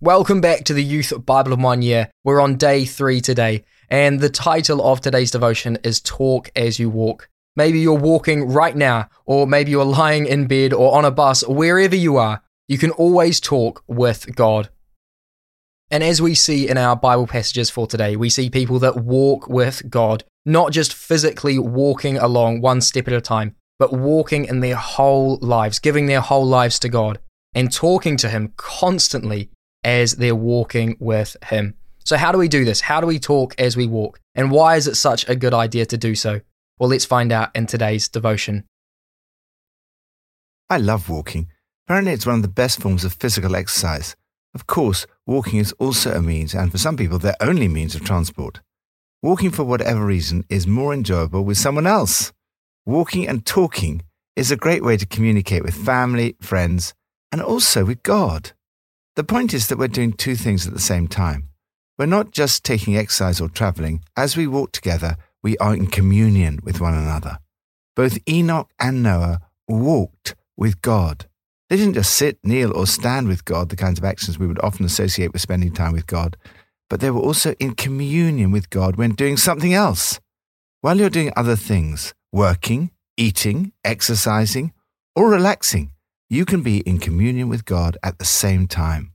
Welcome back to the Youth Bible of One Year. We're on day three today, and the title of today's devotion is Talk as You Walk. Maybe you're walking right now, or maybe you're lying in bed or on a bus, wherever you are, you can always talk with God. And as we see in our Bible passages for today, we see people that walk with God, not just physically walking along one step at a time, but walking in their whole lives, giving their whole lives to God and talking to Him constantly as they're walking with Him. So, how do we do this? How do we talk as we walk? And why is it such a good idea to do so? Well, let's find out in today's devotion. I love walking. Apparently, it's one of the best forms of physical exercise. Of course, walking is also a means, and for some people, their only means of transport. Walking, for whatever reason, is more enjoyable with someone else. Walking and talking is a great way to communicate with family, friends, and also with God. The point is that we're doing two things at the same time. We're not just taking exercise or traveling. As we walk together, we are in communion with one another. Both Enoch and Noah walked with God. They didn't just sit, kneel, or stand with God, the kinds of actions we would often associate with spending time with God, but they were also in communion with God when doing something else. While you're doing other things, working, eating, exercising, or relaxing, you can be in communion with God at the same time.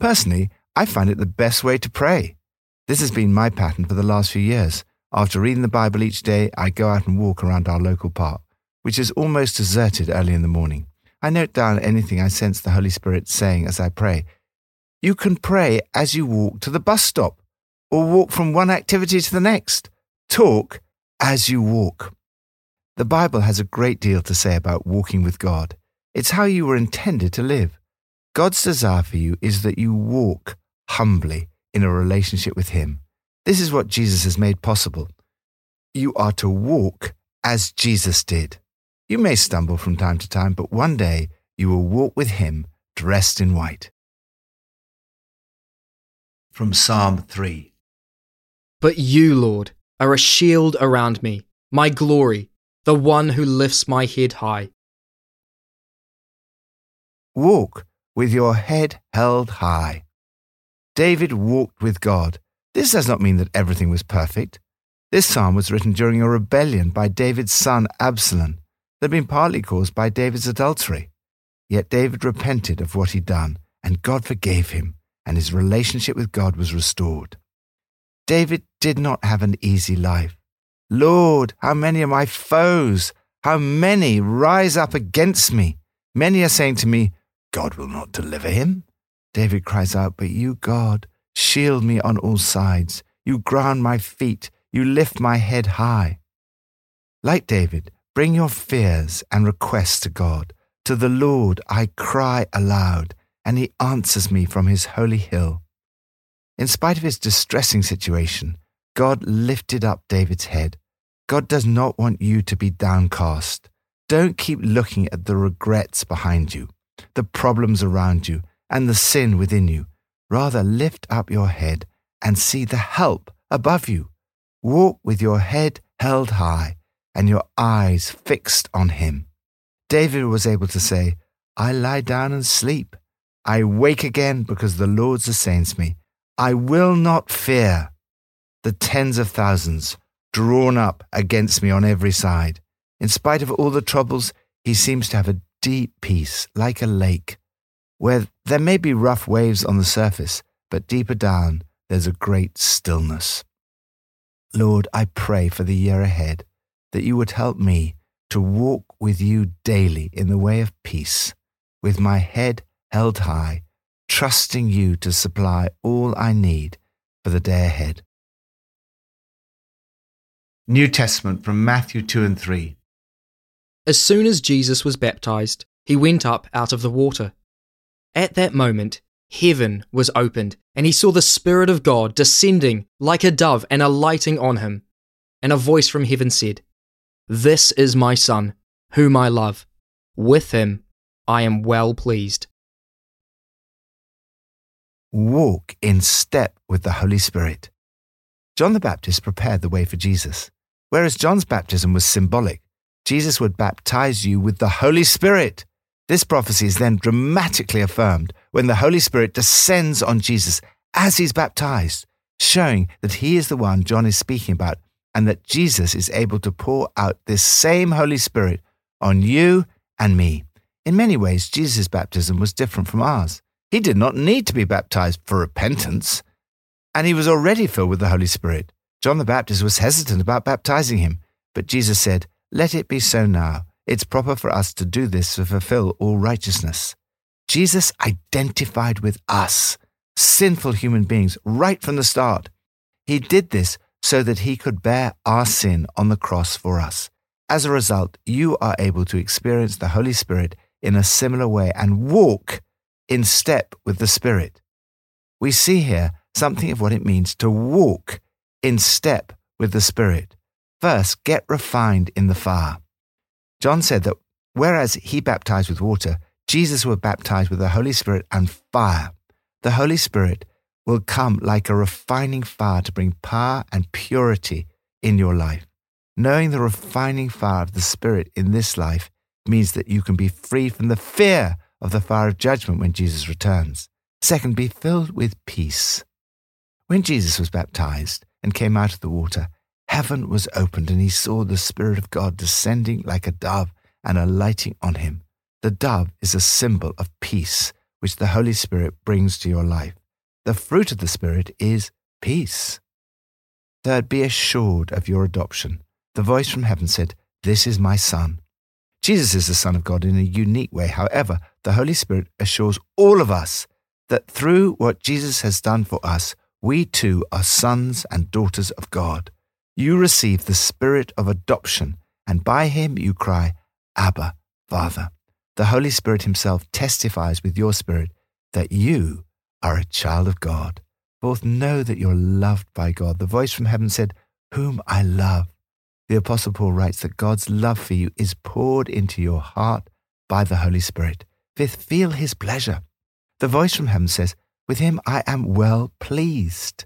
Personally, I find it the best way to pray. This has been my pattern for the last few years. After reading the Bible each day, I go out and walk around our local park, which is almost deserted early in the morning. I note down anything I sense the Holy Spirit saying as I pray. You can pray as you walk to the bus stop or walk from one activity to the next. Talk as you walk. The Bible has a great deal to say about walking with God. It's how you were intended to live. God's desire for you is that you walk humbly in a relationship with Him. This is what Jesus has made possible. You are to walk as Jesus did. You may stumble from time to time, but one day you will walk with Him dressed in white. From Psalm 3 But you, Lord, are a shield around me, my glory, the one who lifts my head high. Walk with your head held high. David walked with God. This does not mean that everything was perfect. This psalm was written during a rebellion by David's son Absalom that had been partly caused by David's adultery. Yet David repented of what he'd done, and God forgave him, and his relationship with God was restored. David did not have an easy life. Lord, how many are my foes? How many rise up against me? Many are saying to me, God will not deliver him. David cries out, But you, God, shield me on all sides. You ground my feet. You lift my head high. Like David, bring your fears and requests to God. To the Lord I cry aloud, and he answers me from his holy hill. In spite of his distressing situation, God lifted up David's head. God does not want you to be downcast. Don't keep looking at the regrets behind you the problems around you, and the sin within you. Rather, lift up your head and see the help above you. Walk with your head held high and your eyes fixed on Him. David was able to say, I lie down and sleep. I wake again because the Lord sustains me. I will not fear the tens of thousands drawn up against me on every side. In spite of all the troubles, he seems to have a deep peace, like a lake, where there may be rough waves on the surface, but deeper down there's a great stillness. Lord, I pray for the year ahead that you would help me to walk with you daily in the way of peace, with my head held high, trusting you to supply all I need for the day ahead. New Testament from Matthew 2 and 3. As soon as Jesus was baptized, he went up out of the water. At that moment, heaven was opened, and he saw the Spirit of God descending like a dove and alighting on him. And a voice from heaven said, This is my Son, whom I love. With him I am well pleased. Walk in step with the Holy Spirit. John the Baptist prepared the way for Jesus. Whereas John's baptism was symbolic, Jesus would baptize you with the Holy Spirit. This prophecy is then dramatically affirmed when the Holy Spirit descends on Jesus as he's baptized, showing that he is the one John is speaking about and that Jesus is able to pour out this same Holy Spirit on you and me. In many ways, Jesus' baptism was different from ours. He did not need to be baptized for repentance, and he was already filled with the Holy Spirit. John the Baptist was hesitant about baptizing him, but Jesus said, Let it be so now. It's proper for us to do this to fulfill all righteousness. Jesus identified with us, sinful human beings, right from the start. He did this so that he could bear our sin on the cross for us. As a result, you are able to experience the Holy Spirit in a similar way and walk in step with the Spirit. We see here something of what it means to walk in step with the Spirit. First, get refined in the fire. John said that whereas he baptized with water, Jesus will baptize with the Holy Spirit and fire. The Holy Spirit will come like a refining fire to bring power and purity in your life. Knowing the refining fire of the Spirit in this life means that you can be free from the fear of the fire of judgment when Jesus returns. Second, be filled with peace. When Jesus was baptized and came out of the water, heaven was opened and he saw the Spirit of God descending like a dove and alighting on him. The dove is a symbol of peace, which the Holy Spirit brings to your life. The fruit of the Spirit is peace. Third, be assured of your adoption. The voice from heaven said, This is my Son. Jesus is the Son of God in a unique way. However, the Holy Spirit assures all of us that through what Jesus has done for us, we too are sons and daughters of God. You receive the Spirit of adoption, and by him you cry, Abba, Father. The Holy Spirit himself testifies with your spirit that you are a child of God. Both know that you're loved by God. The voice from heaven said, Whom I love. The Apostle Paul writes that God's love for you is poured into your heart by the Holy Spirit. Fifth, feel his pleasure. The voice from heaven says, With him I am well pleased.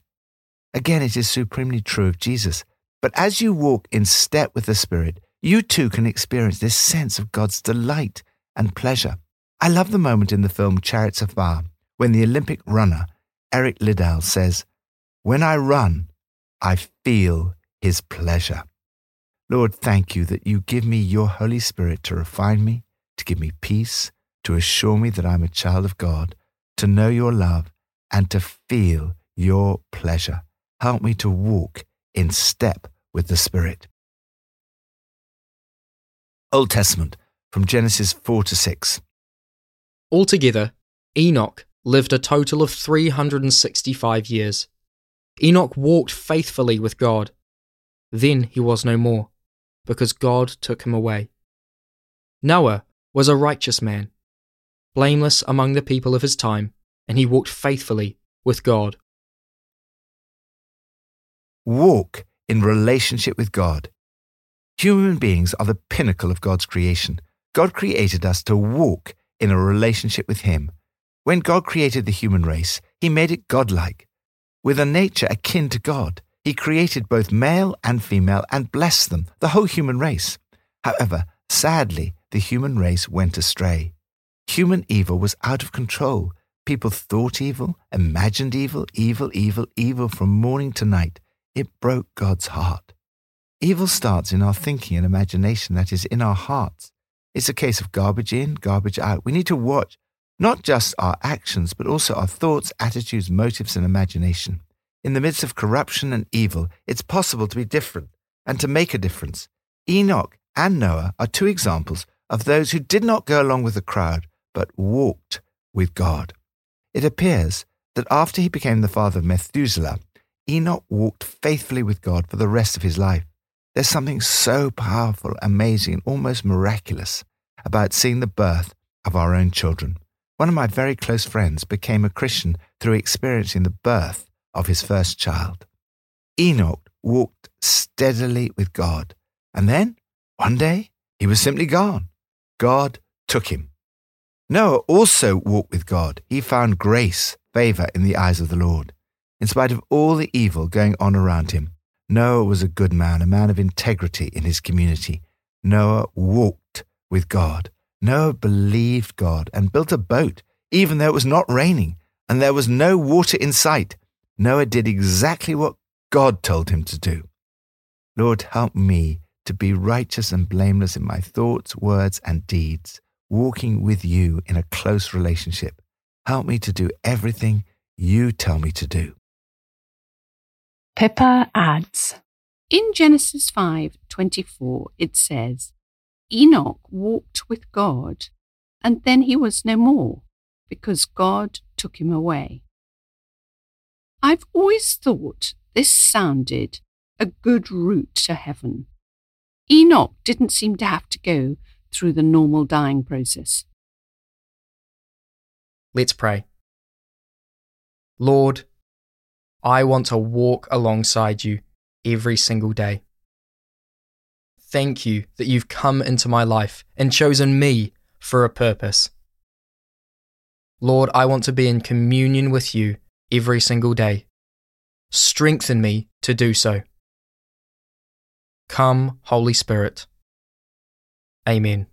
Again, it is supremely true of Jesus. But as you walk in step with the Spirit, you too can experience this sense of God's delight and pleasure. I love the moment in the film Chariots of Fire when the Olympic runner, Eric Liddell, says, When I run, I feel his pleasure. Lord, thank you that you give me your Holy Spirit to refine me, to give me peace, to assure me that I'm a child of God, to know your love, and to feel your pleasure. Help me to walk in step with the Spirit. Old Testament, from Genesis 4 to 6. Altogether, Enoch lived a total of 365 years. Enoch walked faithfully with God. Then he was no more because God took him away. Noah was a righteous man, blameless among the people of his time, and he walked faithfully with God. Walk in relationship with God. Human beings are the pinnacle of God's creation. God created us to walk in a relationship with Him. When God created the human race, He made it godlike, with a nature akin to God. He created both male and female and blessed them, the whole human race. However, sadly, the human race went astray. Human evil was out of control. People thought evil, imagined evil, evil, evil, evil from morning to night. It broke God's heart. Evil starts in our thinking and imagination, that is, in our hearts. It's a case of garbage in, garbage out. We need to watch not just our actions, but also our thoughts, attitudes, motives, and imagination. In the midst of corruption and evil, it's possible to be different and to make a difference. Enoch and Noah are two examples of those who did not go along with the crowd, but walked with God. It appears that after he became the father of Methuselah, Enoch walked faithfully with God for the rest of his life. There's something so powerful, amazing, and almost miraculous about seeing the birth of our own children. One of my very close friends became a Christian through experiencing the birth of his first child. Enoch walked steadily with God, and then, one day, he was simply gone. God took him. Noah also walked with God. He found grace, favor in the eyes of the Lord. In spite of all the evil going on around him, Noah was a good man, a man of integrity in his community. Noah walked with God. Noah believed God and built a boat even though it was not raining and there was no water in sight. Noah did exactly what God told him to do. Lord, help me to be righteous and blameless in my thoughts, words, and deeds, walking with you in a close relationship. Help me to do everything you tell me to do. Pippa adds In Genesis 5:24 it says, Enoch walked with God, and then he was no more, because God took him away. I've always thought this sounded a good route to heaven. Enoch didn't seem to have to go through the normal dying process. Let's pray. Lord, I want to walk alongside you every single day. Thank you that you've come into my life and chosen me for a purpose. Lord, I want to be in communion with you every single day. Strengthen me to do so. Come, Holy Spirit. Amen.